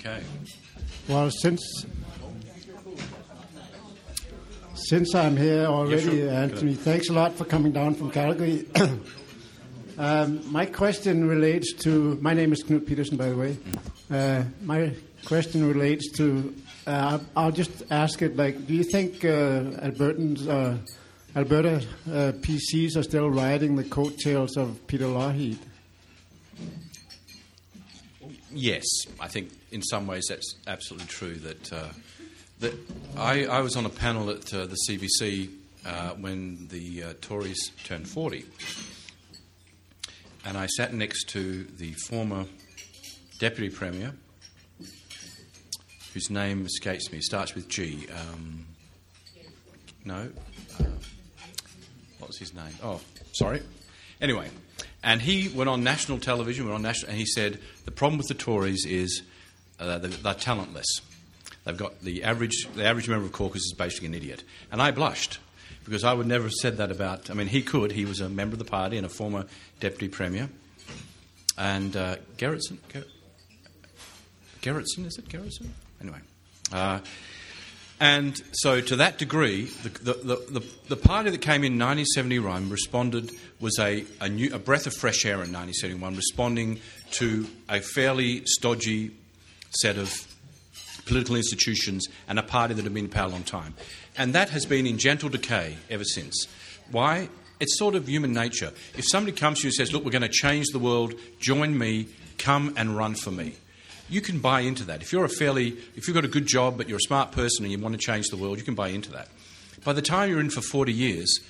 Okay. Well, since since I'm here already, Yeah, sure. Anthony, thanks a lot for coming down from Calgary. um, my question relates to. My name is Knut Peterson, by the way. Uh, my question relates to. Uh, I'll just ask it like, do you think uh, Albertans, uh, Alberta uh, PCs are still riding the coattails of Peter Lougheed? Yes, I think in some ways that's absolutely true. That uh, that I, I was on a panel at uh, the CBC uh, when the uh, Tories turned 40, and I sat next to the former deputy premier, whose name escapes me. It starts with G. Um, no, uh, what was his name? Oh, sorry. Anyway, and he went on national television, went on national, and he said the problem with the Tories is uh, they're, they're talentless. They've got the average, the average member of caucus is basically an idiot. And I blushed because I would never have said that about. I mean, he could. He was a member of the party and a former deputy premier. And uh, Gerritsen, Ger- Gerritsen, is it Gerritsen? Anyway. Uh, and so, to that degree, the, the, the, the, party that came in 1971 responded was a, a, new, a breath of fresh air in 1971, responding to a fairly stodgy set of political institutions and a party that had been in power a long time. And that has been in gentle decay ever since. Why? It's sort of human nature. If somebody comes to you and says, Look, we're going to change the world, join me, come and run for me you can buy into that. If you're a fairly, if you've got a good job but you're a smart person and you want to change the world, you can buy into that. By the time you're in for 40 years,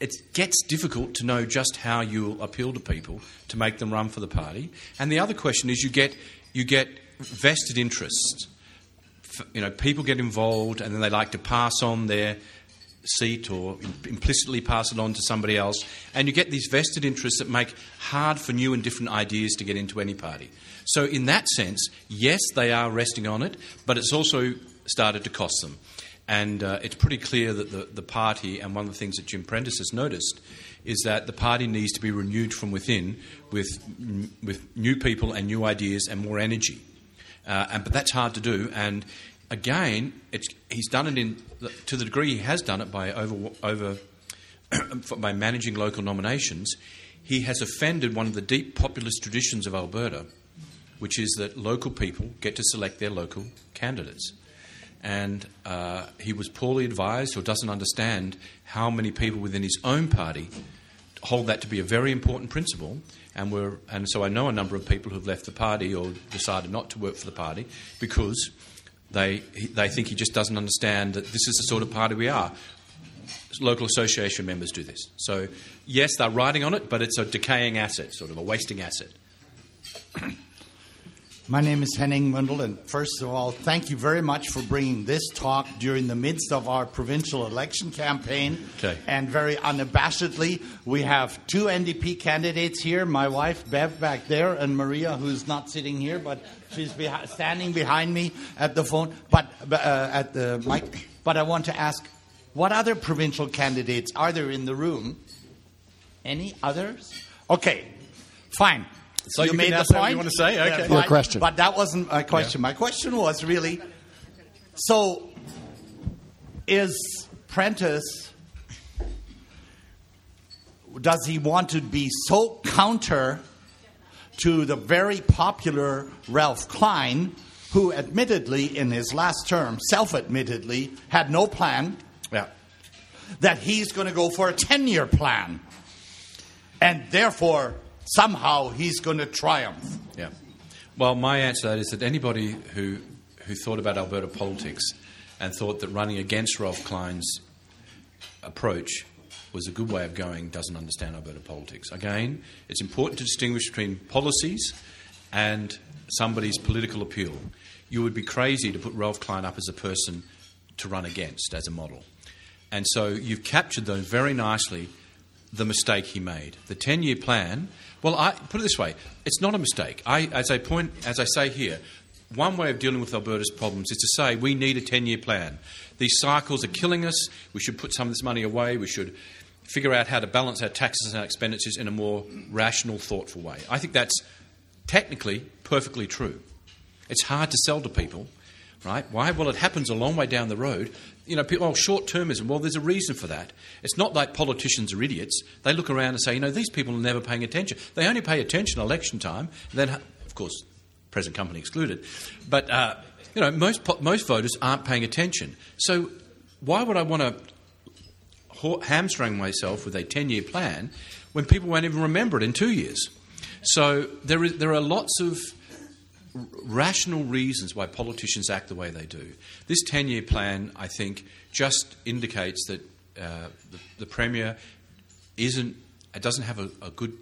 it gets difficult to know just how you'll appeal to people to make them run for the party. And the other question is you get, you get vested interests—you know, people get involved and then they like to pass on their seat or implicitly pass it on to somebody else. And you get these vested interests that make hard for new and different ideas to get into any party. So, in that sense, yes, they are resting on it, but it's also started to cost them. And uh, it's pretty clear that the, the party, and one of the things that Jim Prentice has noticed, is that the party needs to be renewed from within with, with new people and new ideas and more energy. Uh, and, but that's hard to do. And again, he's done it in to the degree he has done it by over, over by managing local nominations. He has offended one of the deep populist traditions of Alberta, which is that local people get to select their local candidates. And uh, he was poorly advised or doesn't understand how many people within his own party hold that to be a very important principle. And, we're, and so I know a number of people who've left the party or decided not to work for the party because they, they think he just doesn't understand that this is the sort of party we are. Local association members do this. So, yes, they're riding on it, but it's a decaying asset, sort of a wasting asset. My name is Henning Mundel, and first of all, thank you very much for bringing this talk during the midst of our provincial election campaign. Okay. And very unabashedly, we have two NDP candidates here my wife, Bev, back there, and Maria, who's not sitting here, but she's behi- standing behind me at the phone, but uh, at the mic. But I want to ask what other provincial candidates are there in the room? Any others? Okay, fine. So you can made now the say what point. you want to say? Yeah, Okay. fine. Your question. But that wasn't my question. My question was really so is Prentice does he want to be so counter to the very popular Ralph Klein, who admittedly in his last term, self admittedly, had no plan, Yeah. that he's going to go for a 10 year plan. And therefore, somehow he's going to triumph. Yeah. Well, my answer to that is that anybody who, who thought about Alberta politics and thought that running against Ralph Klein's approach was a good way of going doesn't understand Alberta politics. Again, it's important to distinguish between policies and somebody's political appeal. You would be crazy to put Ralph Klein up as a person to run against as a model. And so you've captured, though, very nicely the mistake he made. The 10 year plan, well, I, put it this way it's not a mistake. I, as, I point, as I say here, one way of dealing with Alberta's problems is to say we need a 10 year plan. These cycles are killing us. We should put some of this money away. We should figure out how to balance our taxes and our expenditures in a more rational, thoughtful way. I think that's technically perfectly true. It's hard to sell to people, right? Why? Well, it happens a long way down the road. You know, people, oh, short termism. Well, there's a reason for that. It's not like politicians are idiots. They look around and say, you know, these people are never paying attention. They only pay attention election time. then, of course, present company excluded. But, uh, you know, most, most voters aren't paying attention. So why would I want to hamstring myself with a 10 year plan when people won't even remember it in two years? So there, is, there are lots of rational reasons why politicians act the way they do. This 10 year plan, I think, just indicates that uh, the, the, Premier isn't, doesn't have a, a, good,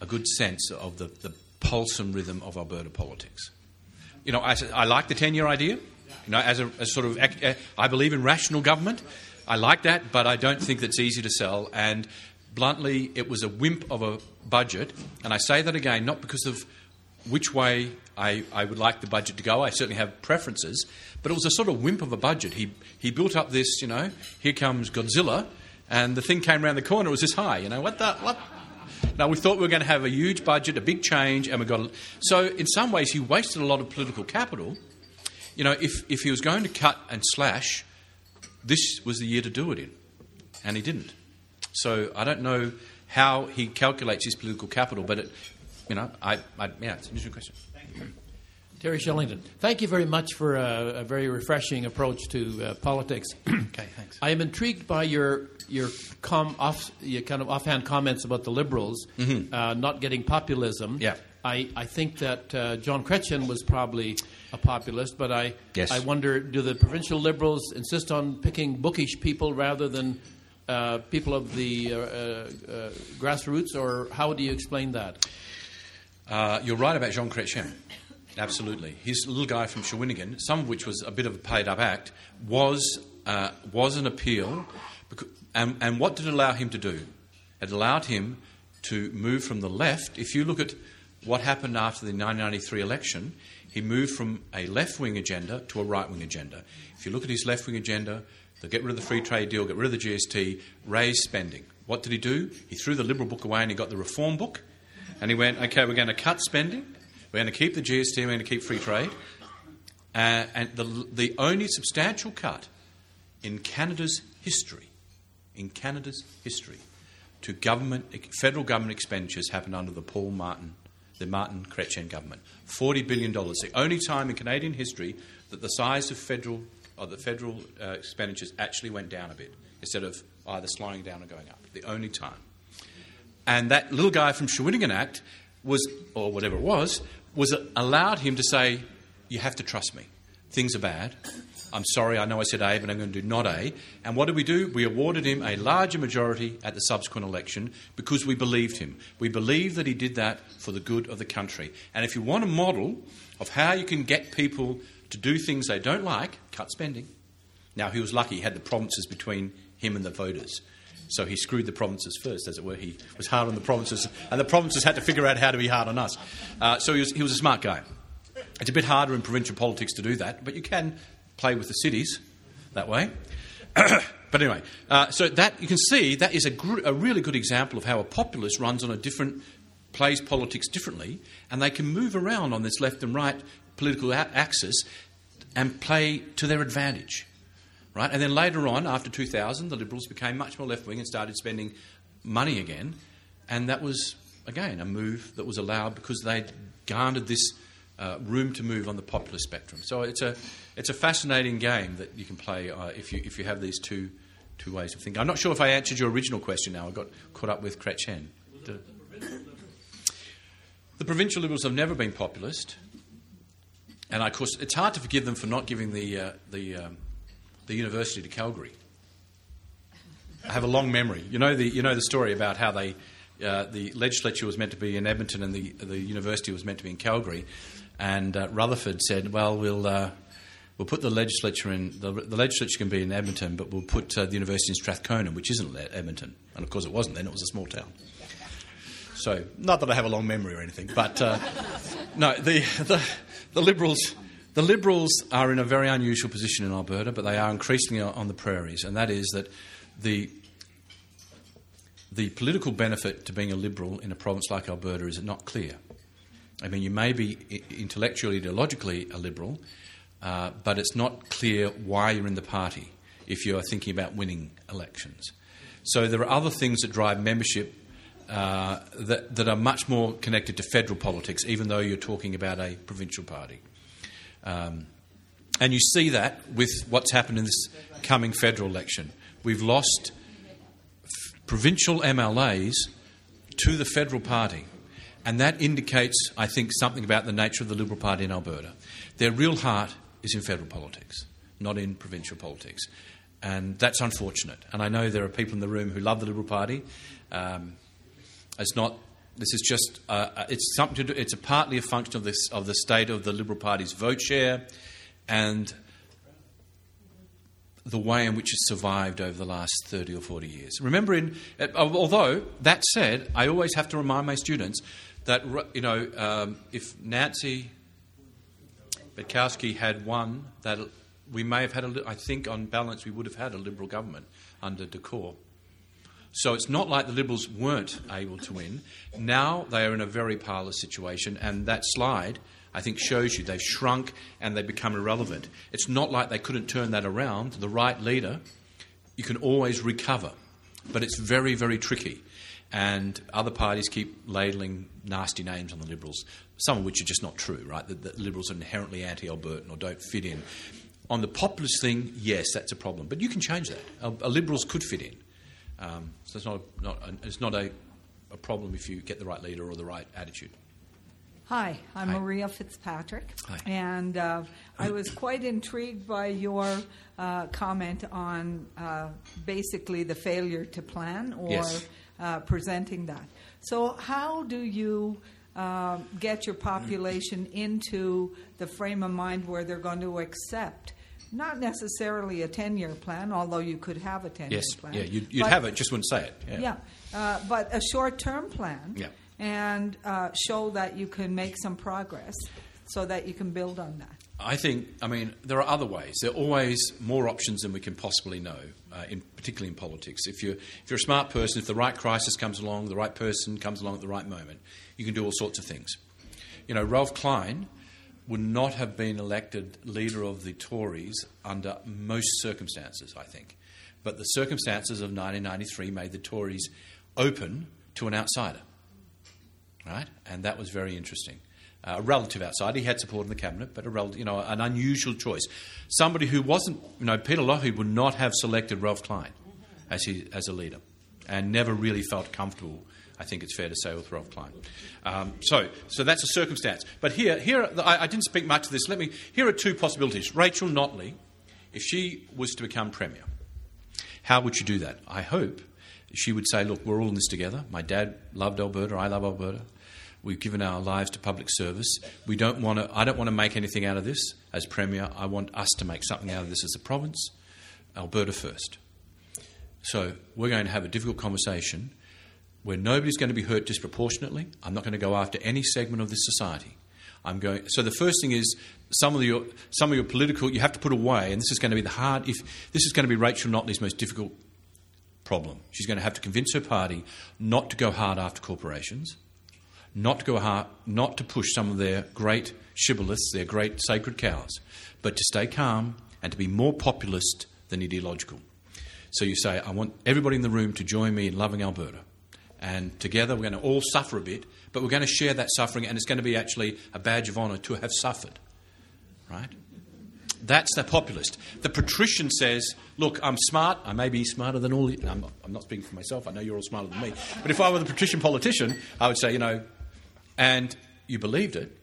a good sense of the, the pulse and rhythm of Alberta politics. You know, I, I like the 10 year idea. You know, as a as sort of, uh, I believe in rational government. I like that, but I don't think that's easy to sell. And bluntly, it was a wimp of a budget. And I say that again, not because of which way I, I would like the budget to go. I certainly have preferences, but it was a sort of wimp of a budget. He, he built up this, you know, here comes Godzilla, and the thing came around the corner, it was this high. You know, what the, what? Now, we thought we were going to have a huge budget, a big change, and we got. A, so, in some ways, he wasted a lot of political capital. You know, if, if he was going to cut and slash, this was the year to do it in, and he didn't. So, I don't know how he calculates his political capital, but it, you know, I, I yeah, it's an interesting question. Terry Shillington, thank you very much for a, a very refreshing approach to uh, politics. okay, thanks. I am intrigued by your your, com off, your kind of offhand comments about the Liberals mm-hmm. uh, not getting populism. Yeah. I, I think that uh, John Chrétien was probably a populist, but I yes. I wonder do the provincial Liberals insist on picking bookish people rather than uh, people of the uh, uh, grassroots, or how do you explain that? You're right about Jean Chrétien. Absolutely. His little guy from Shawinigan, some of which was a bit of a paid up act, was, uh, was an appeal. And, and what did it allow him to do? It allowed him to move from the left. If you look at what happened after the 1993 election, he moved from a left wing agenda to a right wing agenda. If you look at his left wing agenda, to get rid of the free trade deal, get rid of the GST, raise spending. What did he do? He threw the Liberal book away and he got the Reform book. And he went, okay, we're going to cut spending we're going to keep the GST, we're going to keep free trade. Uh, and the, the only substantial cut in Canada's history, in Canada's history, to government, federal government expenditures happened under the Paul Martin, the Martin Chrétien government. $40 billion. The only time in Canadian history that the size of federal, or the federal uh, expenditures actually went down a bit instead of either slowing down or going up. The only time. And that little guy from Shawinigan Act was, or whatever it was, was allowed him to say, You have to trust me. Things are bad. I'm sorry, I know I said A, but I'm going to do not A. And what did we do? We awarded him a larger majority at the subsequent election because we believed him. We believed that he did that for the good of the country. And if you want a model of how you can get people to do things they don't like, cut spending. Now, he was lucky, he had the provinces between him and the voters. So he screwed the provinces first, as it were. He was hard on the provinces, and the provinces had to figure out how to be hard on us. Uh, so he was, he was a smart guy. It's a bit harder in provincial politics to do that, but you can play with the cities that way. but anyway, uh, so that you can see that is a, gr- a really good example of how a populist runs on a different plays politics differently, and they can move around on this left and right political a- axis and play to their advantage right? And then later on, after 2000, the Liberals became much more left wing and started spending money again, and that was again a move that was allowed because they'd garnered this uh, room to move on the popular spectrum. So it's a it's a fascinating game that you can play uh, if you if you have these two two ways of thinking. I'm not sure if I answered your original question. Now I got caught up with Chrétien. The, the provincial Liberals have never been populist, and of course it's hard to forgive them for not giving the uh, the um, the university to Calgary. I have a long memory. You know the, you know the story about how they, uh, the legislature was meant to be in Edmonton and the, the university was meant to be in Calgary. And uh, Rutherford said, well, we'll, uh, we'll put the legislature in, the, the, legislature can be in Edmonton, but we'll put uh, the university in Strathcona, which isn't Edmonton. And of course it wasn't then, it was a small town. So, not that I have a long memory or anything, but uh, no, the, the, the Liberals the Liberals are in a very unusual position in Alberta, but they are increasingly on the prairies, and that is that the the political benefit to being a Liberal in a province like Alberta is not clear. I mean, you may be intellectually, ideologically a liberal, uh, but it's not clear why you're in the party if you're thinking about winning elections. So there are other things that drive membership uh, that, that are much more connected to federal politics, even though you're talking about a provincial party. Um, and you see that with what's happened in this coming federal election. We've lost f- provincial MLAs to the federal party. And that indicates, I think, something about the nature of the Liberal Party in Alberta. Their real heart is in federal politics, not in provincial politics. And that's unfortunate. And I know there are people in the room who love the Liberal Party. Um, it's not. This is just. Uh, uh, it's something to do. It's a partly a function of this of the state of the Liberal Party's vote share, and the way in which it's survived over the last 30 or 40 years. Remember, in, uh, although that said, I always have to remind my students that, you know, um, if Nancy Betkowski had won, that we may have had, a, I think on balance, we would have had a Liberal government under Decore. So it's not like the Liberals weren't able to win. Now they are in a very parlous situation, and that slide, I think, shows you they've shrunk and they've become irrelevant. It's not like they couldn't turn that around. The right leader, you can always recover, but it's very, very tricky. And other parties keep ladling nasty names on the Liberals, some of which are just not true, right? That the Liberals are inherently anti Albertan or don't fit in. On the populist thing, yes, that's a problem, but you can change that. A, a Liberals could fit in. Um, so it's not, a, not a, it's not a, a problem if you get the right leader or the right attitude. Hi, I'm Hi. Maria Fitzpatrick. Hi. And uh, I was quite intrigued by your uh, comment on uh, basically the failure to plan or Yes. uh, presenting that. So, how do you uh, get your population into the frame of mind where they're going to accept? Not necessarily a 10 year plan, although you could have a 10 year Yes, plan. yeah, you'd, you'd but- have it, just wouldn't say it. Yeah. yeah, uh, but a short term plan Yeah. and uh, show that you can make some progress so that you can build on that. I think, I mean, there are other ways. There are always more options than we can possibly know, uh, in, particularly in politics. If you're, if you're a smart person, if the right crisis comes along, the right person comes along at the right moment, you can do all sorts of things. You know, Ralph Klein would not have been elected leader of the Tories under most circumstances, I think. But the circumstances of 1993 made the Tories open to an outsider right? And that was very interesting. Uh, a relative outsider, he had support in the cabinet, but a rel- you know an unusual choice. Somebody who wasn't, you know, Peter Lougheed would not have selected Ralph Klein as he, as a leader, and never really felt comfortable. I think it's fair to say with Ralph Klein. Um, so, so that's a circumstance. But here, here, I, I didn't speak much to this. Let me. Here are two possibilities. Rachel Notley, if she was to become premier, how would she do that? I hope she would say, Look, we're all in this together. My dad loved Alberta. I love Alberta. We've given our lives to public service. We don't want to, I don't want to make anything out of this as Premier. I want us to make something out of this as a province. Alberta first. So we're going to have a difficult conversation where nobody's going to be hurt disproportionately. I'm not going to go after any segment of this society. I'm going. So the first thing is some of your some of your political you have to put away, and this is going to be the hard. If this is going to be Rachel Notley's most difficult problem, she's going to have to convince her party not to go hard after corporations, not to go hard, not to push some of their great shibboleths, their great sacred cows, but to stay calm and to be more populist than ideological. So you say, I want everybody in the room to join me in loving Alberta. And together we're going to all suffer a bit, but we're going to share that suffering, and it's going to be actually a badge of honour to have suffered. Right? That's the populist. The patrician says, Look, I'm smart. I may be smarter than all. I'm, not, I'm not speaking for myself. I know you're all smarter than me. But if I were the patrician politician, I would say, you know, and you believed it.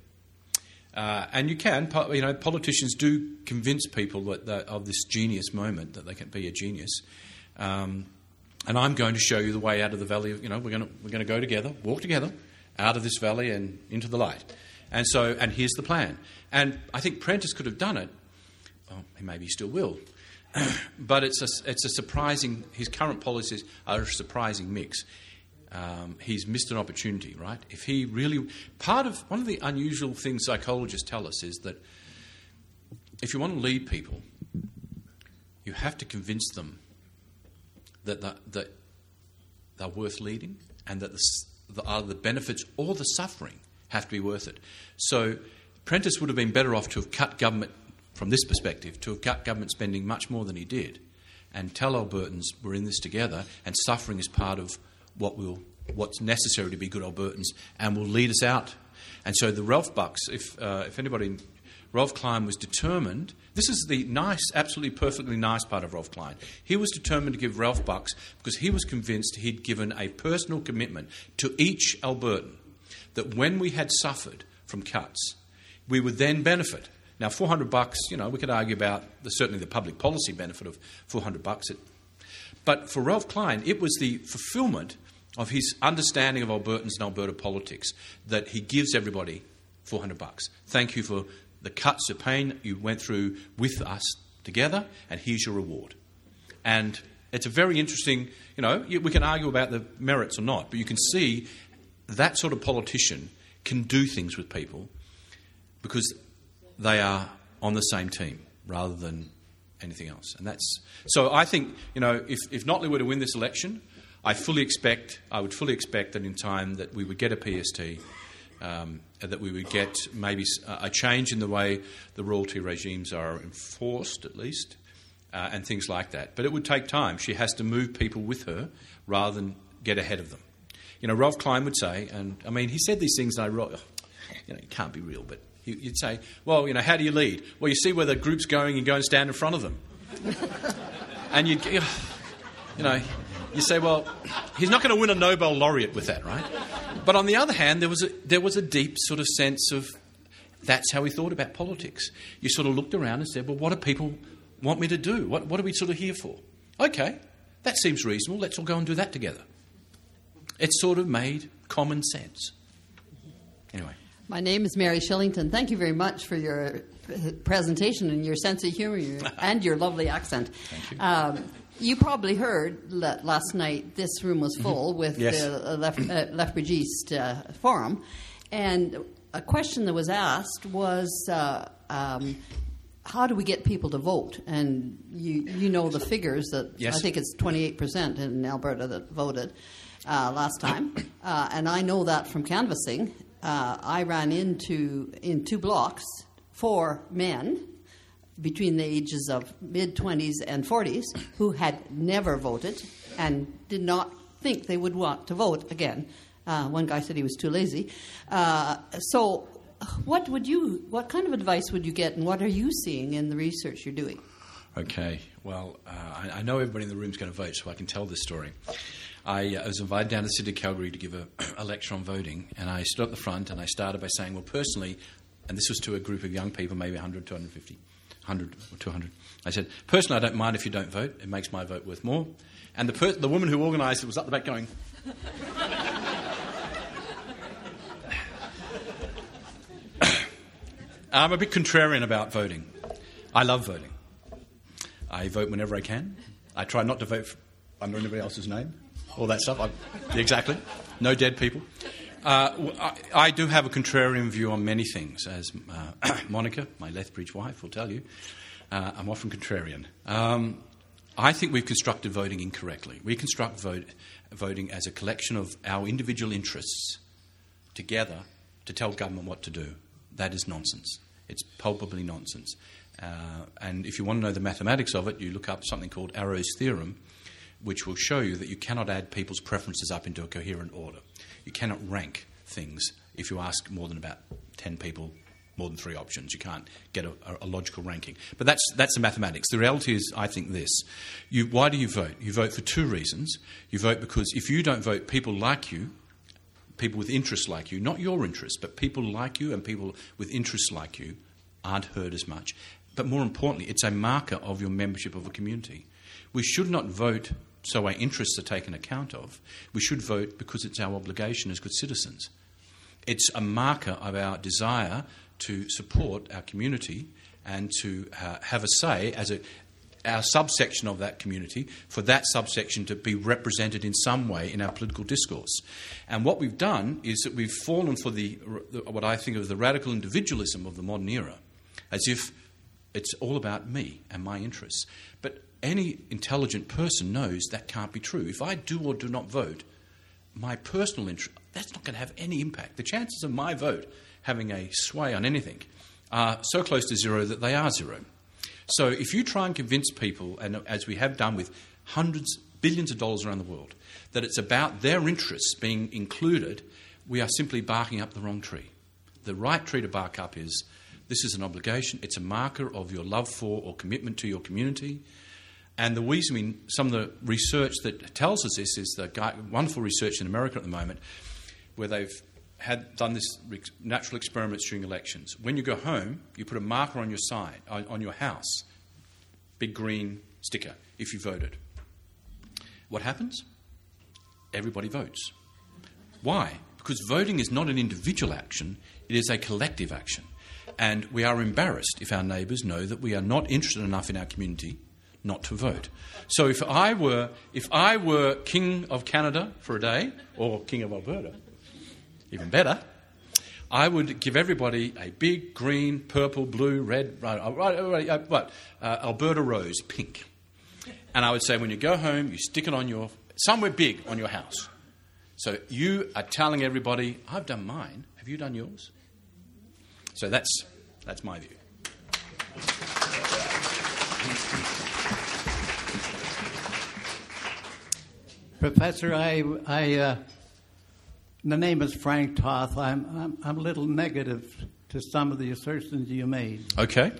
Uh, and you can, you know, politicians do convince people that, that of this genius moment that they can be a genius. Um, and I'm going to show you the way out of the valley. You know, we're going to we're going to go together, walk together, out of this valley and into the light. And so, and here's the plan. And I think Prentice could have done it. He maybe still will. but it's a, it's a surprising. His current policies are a surprising mix. Um, he's missed an opportunity, right? If he really, part of one of the unusual things psychologists tell us is that if you want to lead people, you have to convince them that the, that they're worth leading and that the, the, either the benefits or the suffering have to be worth it. So Prentice would have been better off to have cut government, from this perspective, to have cut government spending much more than he did and tell Albertans we're in this together and suffering is part of what will, what's necessary to be good Albertans and will lead us out. And so the Ralph Bucks, if, uh, if anybody, Ralph Klein was determined, this is the nice, absolutely perfectly nice part of Ralph Klein. He was determined to give Ralph Bucks because he was convinced he'd given a personal commitment to each Albertan that when we had suffered from cuts, we would then benefit. Now, 400 bucks, you know, we could argue about the, certainly the public policy benefit of 400 bucks. It, but for Ralph Klein, it was the fulfillment of his understanding of Albertans and Alberta politics that he gives everybody 400 bucks. Thank you for the cuts of pain you went through with us together, and here's your reward. And it's a very interesting, you know, we can argue about the merits or not, but you can see that sort of politician can do things with people because they are on the same team rather than anything else. And that's so. I think you know if if Notley were to win this election, I fully expect I would fully expect that in time that we would get a PST. Um, that we would get maybe a change in the way the royalty regimes are enforced, at least, uh, and things like that. But it would take time. She has to move people with her rather than get ahead of them. You know, Ralph Klein would say, and I mean, he said these things, and I wrote, you know, it can't be real, but You'd say, well, you know, how do you lead? Well, you see where the group's going and go and stand in front of them. and you'd, you know, you say, well, he's not going to win a Nobel laureate with that, right? But on the other hand, there was a, there was a deep sort of sense of that's how we thought about politics. You sort of looked around and said, well, what do people want me to do? What, what are we sort of here for? Okay, that seems reasonable. Let's all go and do that together. It sort of made common sense. Anyway. My name is Mary Shillington. Thank you very much for your presentation and your sense of humor and your lovely accent. Thank you. Um, you probably heard that last night this room was full mm-hmm. with yes. the Left, uh, Lethbridge East uh, Forum. And a question that was asked was uh, um, how do we get people to vote? And you, you know the figures that yes. I think it's 28% in Alberta that voted. Uh, last time, uh, and I know that from canvassing, uh, I ran into in two blocks four men between the ages of mid 20s and 40s who had never voted and did not think they would want to vote again. Uh, one guy said he was too lazy. Uh, so, what would you? What kind of advice would you get, and what are you seeing in the research you're doing? Okay. Well, uh, I, I, know everybody in the room is going to vote, so I can tell this story. I, uh, was invited down to City of Calgary to give a, a, lecture on voting, and I stood at the front and I started by saying, well, personally, and this was to a group of young people, maybe 100, 250, 100 or 200. I said, personally, I don't mind if you don't vote. It makes my vote worth more. And the, per- the woman who organised it was up the back going, I'm a bit contrarian about voting. I love voting. I vote whenever I can. I try not to vote under anybody else's name all that stuff. I, exactly. No dead people. Uh, I, do have a contrarian view on many things, as uh, Monica, my Lethbridge wife, will tell you. Uh, I'm often contrarian. Um, I think we've constructed voting incorrectly. We construct vote, voting as a collection of our individual interests together to tell government what to do. That is nonsense. It's palpably nonsense. Uh, and if you want to know the mathematics of it, you look up something called Arrow's theorem, which will show you that you cannot add people's preferences up into a coherent order. You cannot rank things if you ask more than about 10 people more than three options. You can't get a, a, logical ranking. But that's, that's the mathematics. The reality is, I think, this. You, why do you vote? You vote for two reasons. You vote because if you don't vote, people like you, people with interests like you, not your interests, but people like you and people with interests like you, aren't heard as much. But more importantly, it's a marker of your membership of a community. We should not vote so our interests are taken account of. We should vote because it's our obligation as good citizens. It's a marker of our desire to support our community and to uh, have a say as a, our subsection of that community for that subsection to be represented in some way in our political discourse. And what we've done is that we've fallen for the, what I think of the radical individualism of the modern era, as if it's all about me and my interests. But any intelligent person knows that can't be true. If I do or do not vote, my personal interest, that's not going to have any impact. The chances of my vote having a sway on anything are so close to zero that they are zero. So if you try and convince people, and as we have done with hundreds, billions of dollars around the world, that it's about their interests being included, we are simply barking up the wrong tree. The right tree to bark up is this is an obligation, it's a marker of your love for or commitment to your community. And the reason, mean, some of the research that tells us this is the guy, wonderful research in America at the moment, where they've had done this natural experiments during elections. When you go home, you put a marker on your side, on your house, big green sticker, if you voted. What happens? Everybody votes. Why? Because voting is not an individual action, it is a collective action. And we are embarrassed if our neighbours know that we are not interested enough in our community not to vote. So if I were if I were king of Canada for a day or king of Alberta, even better, I would give everybody a big green, purple, blue, red, right, uh, what uh, Alberta rose, pink, and I would say when you go home, you stick it on your somewhere big on your house. So you are telling everybody, I've done mine. Have you done yours? So that's that's my view. Professor, I, I uh, the name is Frank Toth. I'm, I'm, I'm, a little negative to some of the assertions you made. Okay.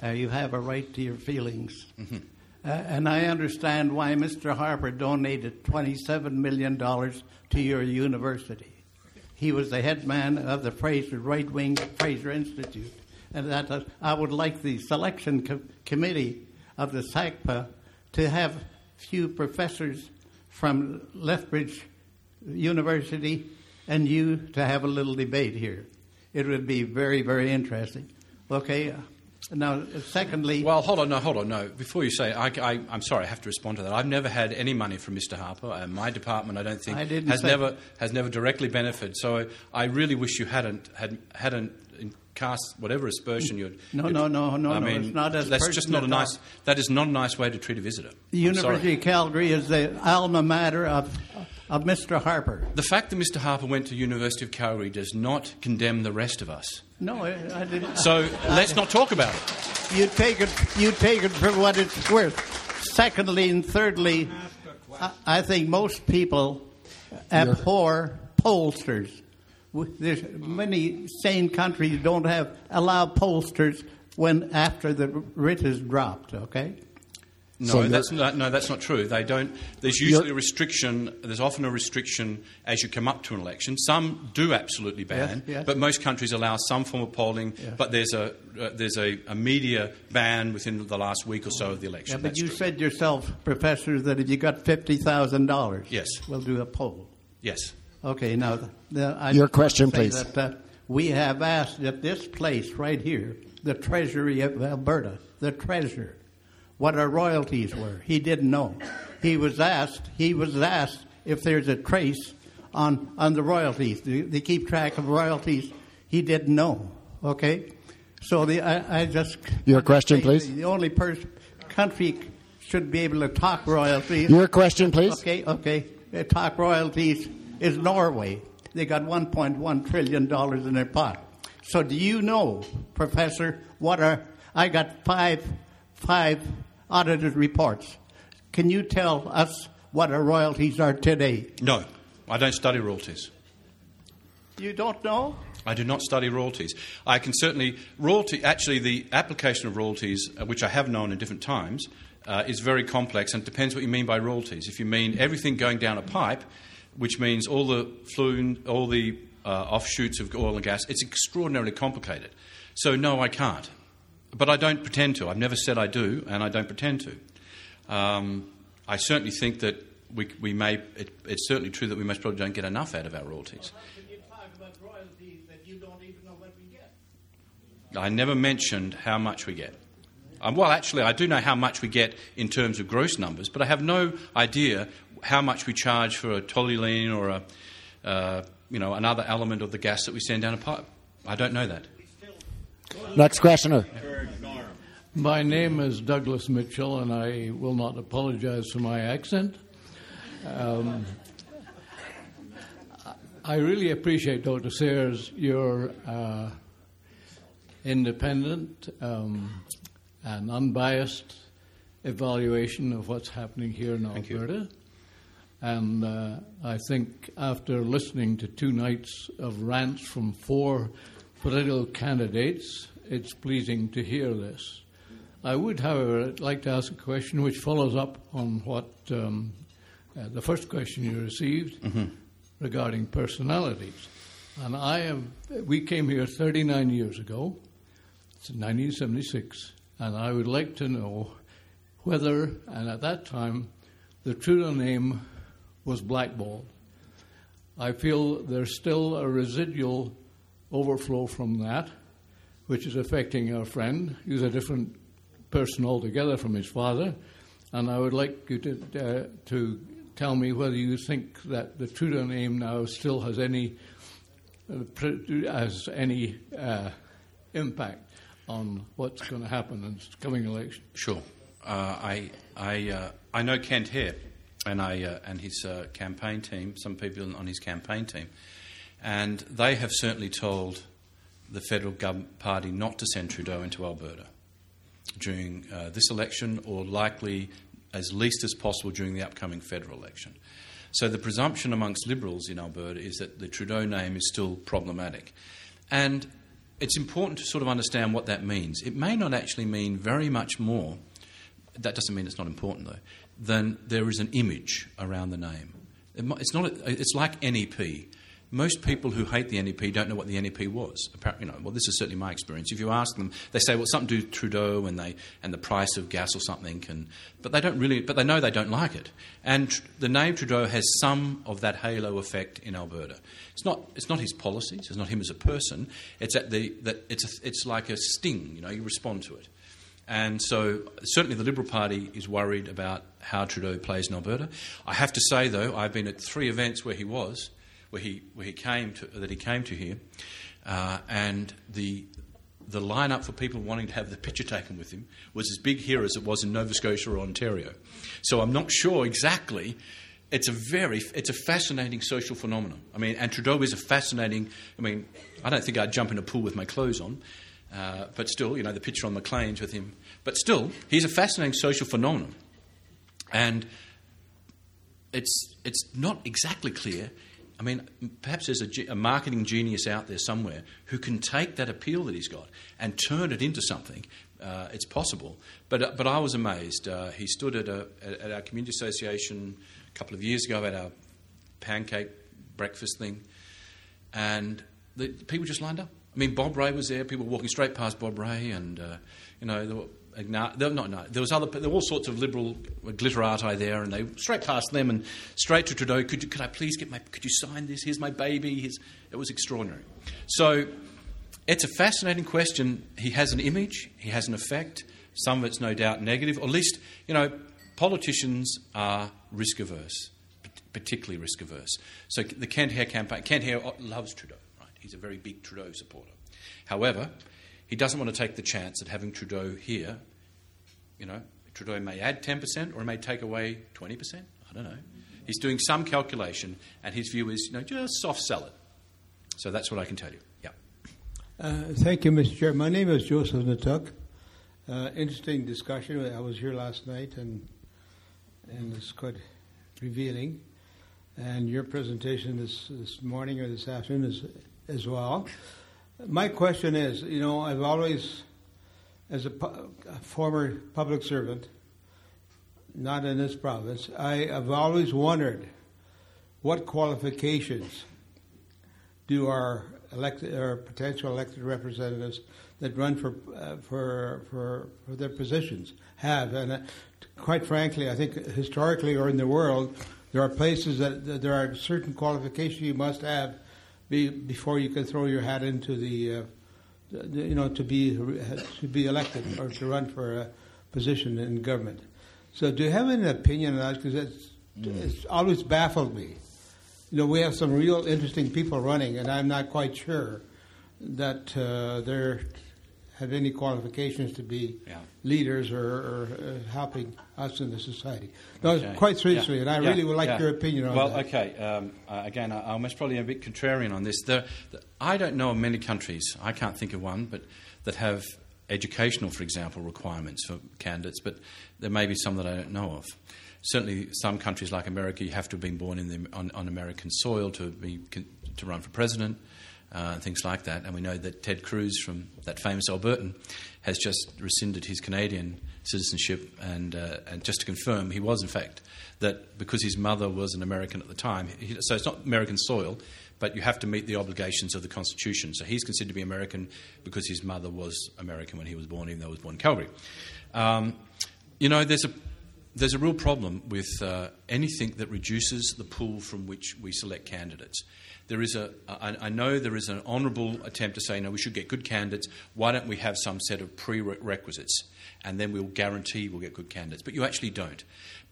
Uh, you have a right to your feelings. Mm-hmm. Uh, and I understand why Mr. Harper donated $27 million to your university. He was the head man of the Fraser right wing Fraser Institute. And that uh, I would like the selection co- committee of the SACPA to have few professors from Lethbridge University and you to have a little debate here. It would be very, very interesting. Okay. Now, secondly. Well, hold on, no, hold on, no. Before you say, I, am sorry, I have to respond to that. I've never had any money from Mr. Harper. Uh, my department, I don't think, I has never has never directly benefited. So I really wish you hadn't had, hadn't cast whatever aspersion you'd. No, no, no, no, I mean, no. It's not as that's just not a nice. That is not a nice way to treat a visitor. The University of Calgary is the alma mater of of Mr. Harper. The fact that Mr. Harper went to University of Calgary does not condemn the rest of us. No, I, I didn't. So let's not talk about it. You take it. You take it for what it's worth. Secondly and thirdly, I, I think most people abhor pollsters there's many sane countries don't have allow pollsters when after the writ is dropped. Okay. No, so that's not, no, that's not true. They don't. There's usually a restriction. There's often a restriction as you come up to an election. Some do absolutely ban, yes, yes. but most countries allow some form of polling. Yes. But there's a uh, there's a, a, media ban within the last week or so of the election. Yeah, but that's you true. said yourself, Professor, that if you got fifty thousand dollars, yes, we'll do a poll. Yes. Okay, now the, your question, please. That, uh, we have asked at this place right here, the Treasury of Alberta, the treasurer, what our royalties were. He didn't know. He was asked. He was asked if there's a trace on on the royalties. They, they keep track of royalties. He didn't know. Okay, so the I, I just your question, please. The, the only person country should be able to talk royalties. Your question, please. Okay, okay. talk royalties is Norway. They got 1.1 trillion dollars in their pot. So do you know, Professor, what are I got five five audited reports. Can you tell us what our royalties are today? No, I don't study royalties. You don't know? I do not study royalties. I can certainly royalty. Actually, the application of royalties, uh, which I have known in different times, uh, is very complex, and depends what you mean by royalties. If you mean everything going down a pipe, which means all the flume, all the uh, offshoots of oil and gas, it's extraordinarily complicated. So, no, I can't. But I don't pretend to. I've never said I do, and I don't pretend to. Um, I certainly think that we, we may, it, it's certainly true that we most probably don't get enough out of our royalties. I never mentioned how much we get. Um, well, actually, I do know how much we get in terms of gross numbers, but I have no idea how much we charge for a toluene or a, uh, you know, another element of the gas that we send down a pipe. I don't know that. Next questioner. My name is Douglas Mitchell, and I will not apologize for my accent. Um, I really appreciate, Dr. Sayers, your uh, independent um, and unbiased evaluation of what's happening here in Thank you. Alberta. And uh, I think after listening to two nights of rants from four political candidates, it's pleasing to hear this. I would, however, like to ask a question which follows up on what um, uh, the first question you received regarding personalities. And I am, we came here 39 years ago, it's 1976, and I would like to know whether, and at that time, the Trudeau name was blackballed. I feel there's still a residual overflow from that, which is affecting our friend. He's a different person altogether from his father, and I would like you to uh, to tell me whether you think that the Trudeau name now still has any uh, has any uh, impact on what's going to happen in the coming election. Sure. Uh, I I uh, I know Kent Hehr, and I uh, and his uh, campaign team. Some people on his campaign team, and they have certainly told the federal government party not to send Trudeau into Alberta during uh, this election, or likely as least as possible during the upcoming federal election. So the presumption amongst Liberals in Alberta is that the Trudeau name is still problematic, and it's important to sort of understand what that means. It may not actually mean very much more. That doesn't mean it's not important, though. Than there is an image around the name. It It's not. It's like NEP. Most people who hate the NEP don't know what the NEP was. Apparently, you know, well, this is certainly my experience. If you ask them, they say, "Well, something to do Trudeau and they and the price of gas or something," and but they don't really. But they know they don't like it. And tr- the name Trudeau has some of that halo effect in Alberta. It's not. It's not his policies. It's not him as a person. It's at the that. It's a, it's like a sting. You know, you respond to it. And so, certainly, the Liberal Party is worried about how Trudeau plays in Alberta. I have to say, though, I've been at three events where he was, where he where he came to that he came to here, uh, and the the lineup for people wanting to have the picture taken with him was as big here as it was in Nova Scotia or Ontario. So I'm not sure exactly. It's a very, it's a fascinating social phenomenon. I mean, and Trudeau is a fascinating. I mean, I don't think I'd jump in a pool with my clothes on, uh, but still, you know, the picture on Maclean's with him. But still, he's a fascinating social phenomenon, and it's it's not exactly clear. I mean, perhaps there's a, a marketing genius out there somewhere who can take that appeal that he's got and turn it into something. Uh, it's possible, but uh, but I was amazed. Uh, he stood at a at, our community association a couple of years ago at our pancake breakfast thing, and the, the people just lined up. I mean, Bob Rae was there. People were walking straight past Bob Rae, and uh, you know, Not, no, there was other, there were all sorts of liberal glitterati there, and they straight past them and straight to Trudeau. Could you, could I please get my? Could you sign this? Here's my baby. Here's, it was extraordinary. So, it's a fascinating question. He has an image. He has an effect. Some of it's no doubt negative, or at least you know, politicians are risk averse, particularly risk averse. So the Kent Hehr campaign, Kent Hehr loves Trudeau. Right, he's a very big Trudeau supporter. However, he doesn't want to take the chance that having Trudeau here, you know, Trudeau may add 10% or he may take away 20%. I don't know. He's doing some calculation, and his view is, you know, just soft sell it. So that's what I can tell you. Yeah. Uh, thank you, Mr. Chair. My name is Joseph Natuk. Uh, interesting discussion. I was here last night, and and it's quite revealing. And your presentation this this morning or this afternoon is as well. My question is, you know, I've always, as a, pu- a former public servant, not in this province, I have always wondered what qualifications do our elected or potential elected representatives that run for uh, for, for for their positions have, and uh, quite frankly, I think historically or in the world, there are places that, that there are certain qualifications you must have be, before you can throw your hat into the, uh, the you know to be to be elected or to run for a position in government. So, do you have an opinion on that? Because it's, it's always baffled me you know, we have some real interesting people running, and I'm not quite sure that uh, they're have any qualifications to be Yeah. leaders or, or uh, helping us in the society. No, Okay. quite seriously, Yeah. and I Yeah. really would like your opinion on well, that. okay. Um, uh, again, I, I'm most probably a bit contrarian on this. The, the, I don't know of many countries, I can't think of one, but that have educational, for example, requirements for candidates, but there may be some that I don't know of. Certainly, some countries like America, you have to have been born in the, on, on American soil to, be, to run for president. Uh, and things like that, and we know that Ted Cruz from that famous Albertan has just rescinded his Canadian citizenship, and uh, and just to confirm, he was in fact that because his mother was an American at the time, he, so it's not American soil, but you have to meet the obligations of the Constitution. So he's considered to be American because his mother was American when he was born, even though he was born in Calgary. Um, you know, there's a there's a real problem with uh, anything that reduces the pool from which we select candidates. There is a, I, I know there is an honourable attempt to say, no, we should get good candidates. Why don't we have some set of prerequisites, and then we'll guarantee we'll get good candidates? But you actually don't.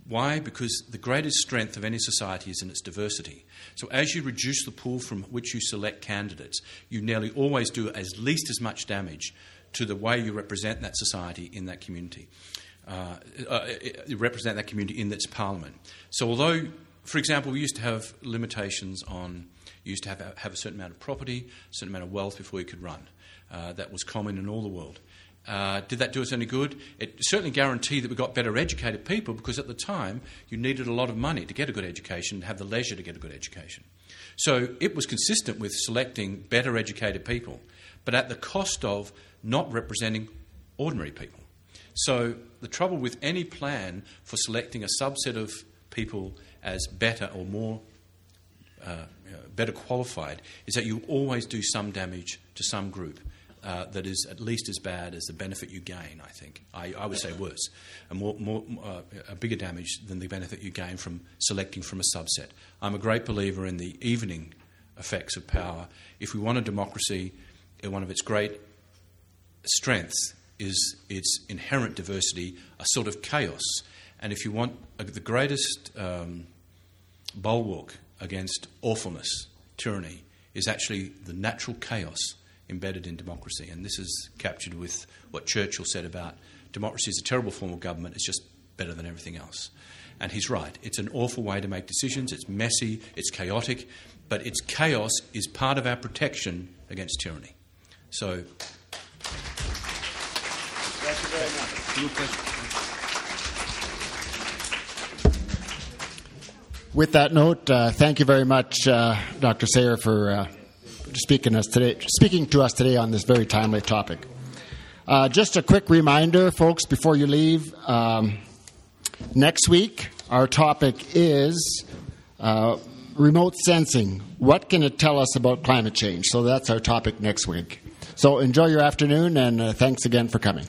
Why? Because the greatest strength of any society is in its diversity. So as you reduce the pool from which you select candidates, you nearly always do at least as much damage to the way you represent that society in that community. Uh, uh, represent that community in its parliament. So, although, for example, we used to have limitations on, you used to have, have a certain amount of property, a certain amount of wealth before you could run. Uh, that was common in all the world. Uh, did that do us any good? It certainly guaranteed that we got better educated people because at the time you needed a lot of money to get a good education, to have the leisure to get a good education. So it was consistent with selecting better educated people, but at the cost of not representing ordinary people. So the trouble with any plan for selecting a subset of people as better or more uh, better qualified is that you always do some damage to some group. Uh, that is at least as bad as the benefit you gain. I think I, I would say worse, a more, more uh, a bigger damage than the benefit you gain from selecting from a subset. I'm a great believer in the evening effects of power. If we want a democracy, one of its great strengths is its inherent diversity, a sort of chaos. And if you want uh, the greatest um, bulwark against awfulness, tyranny, is actually the natural chaos embedded in democracy. And this is captured with what Churchill said about democracy is a terrible form of government, it's just better than everything else. And he's right. It's an awful way to make decisions, it's messy, it's chaotic, but its chaos is part of our protection against tyranny. So. Thank you very much. With that note, uh, thank you very much, uh, Dr. Sayer, for uh, speaking, us today, speaking to us today on this very timely topic. Uh, just a quick reminder, folks, before you leave. Um, next week, our topic is uh, remote sensing. What can it tell us about climate change? So that's our topic next week. So enjoy your afternoon, and thanks again for coming.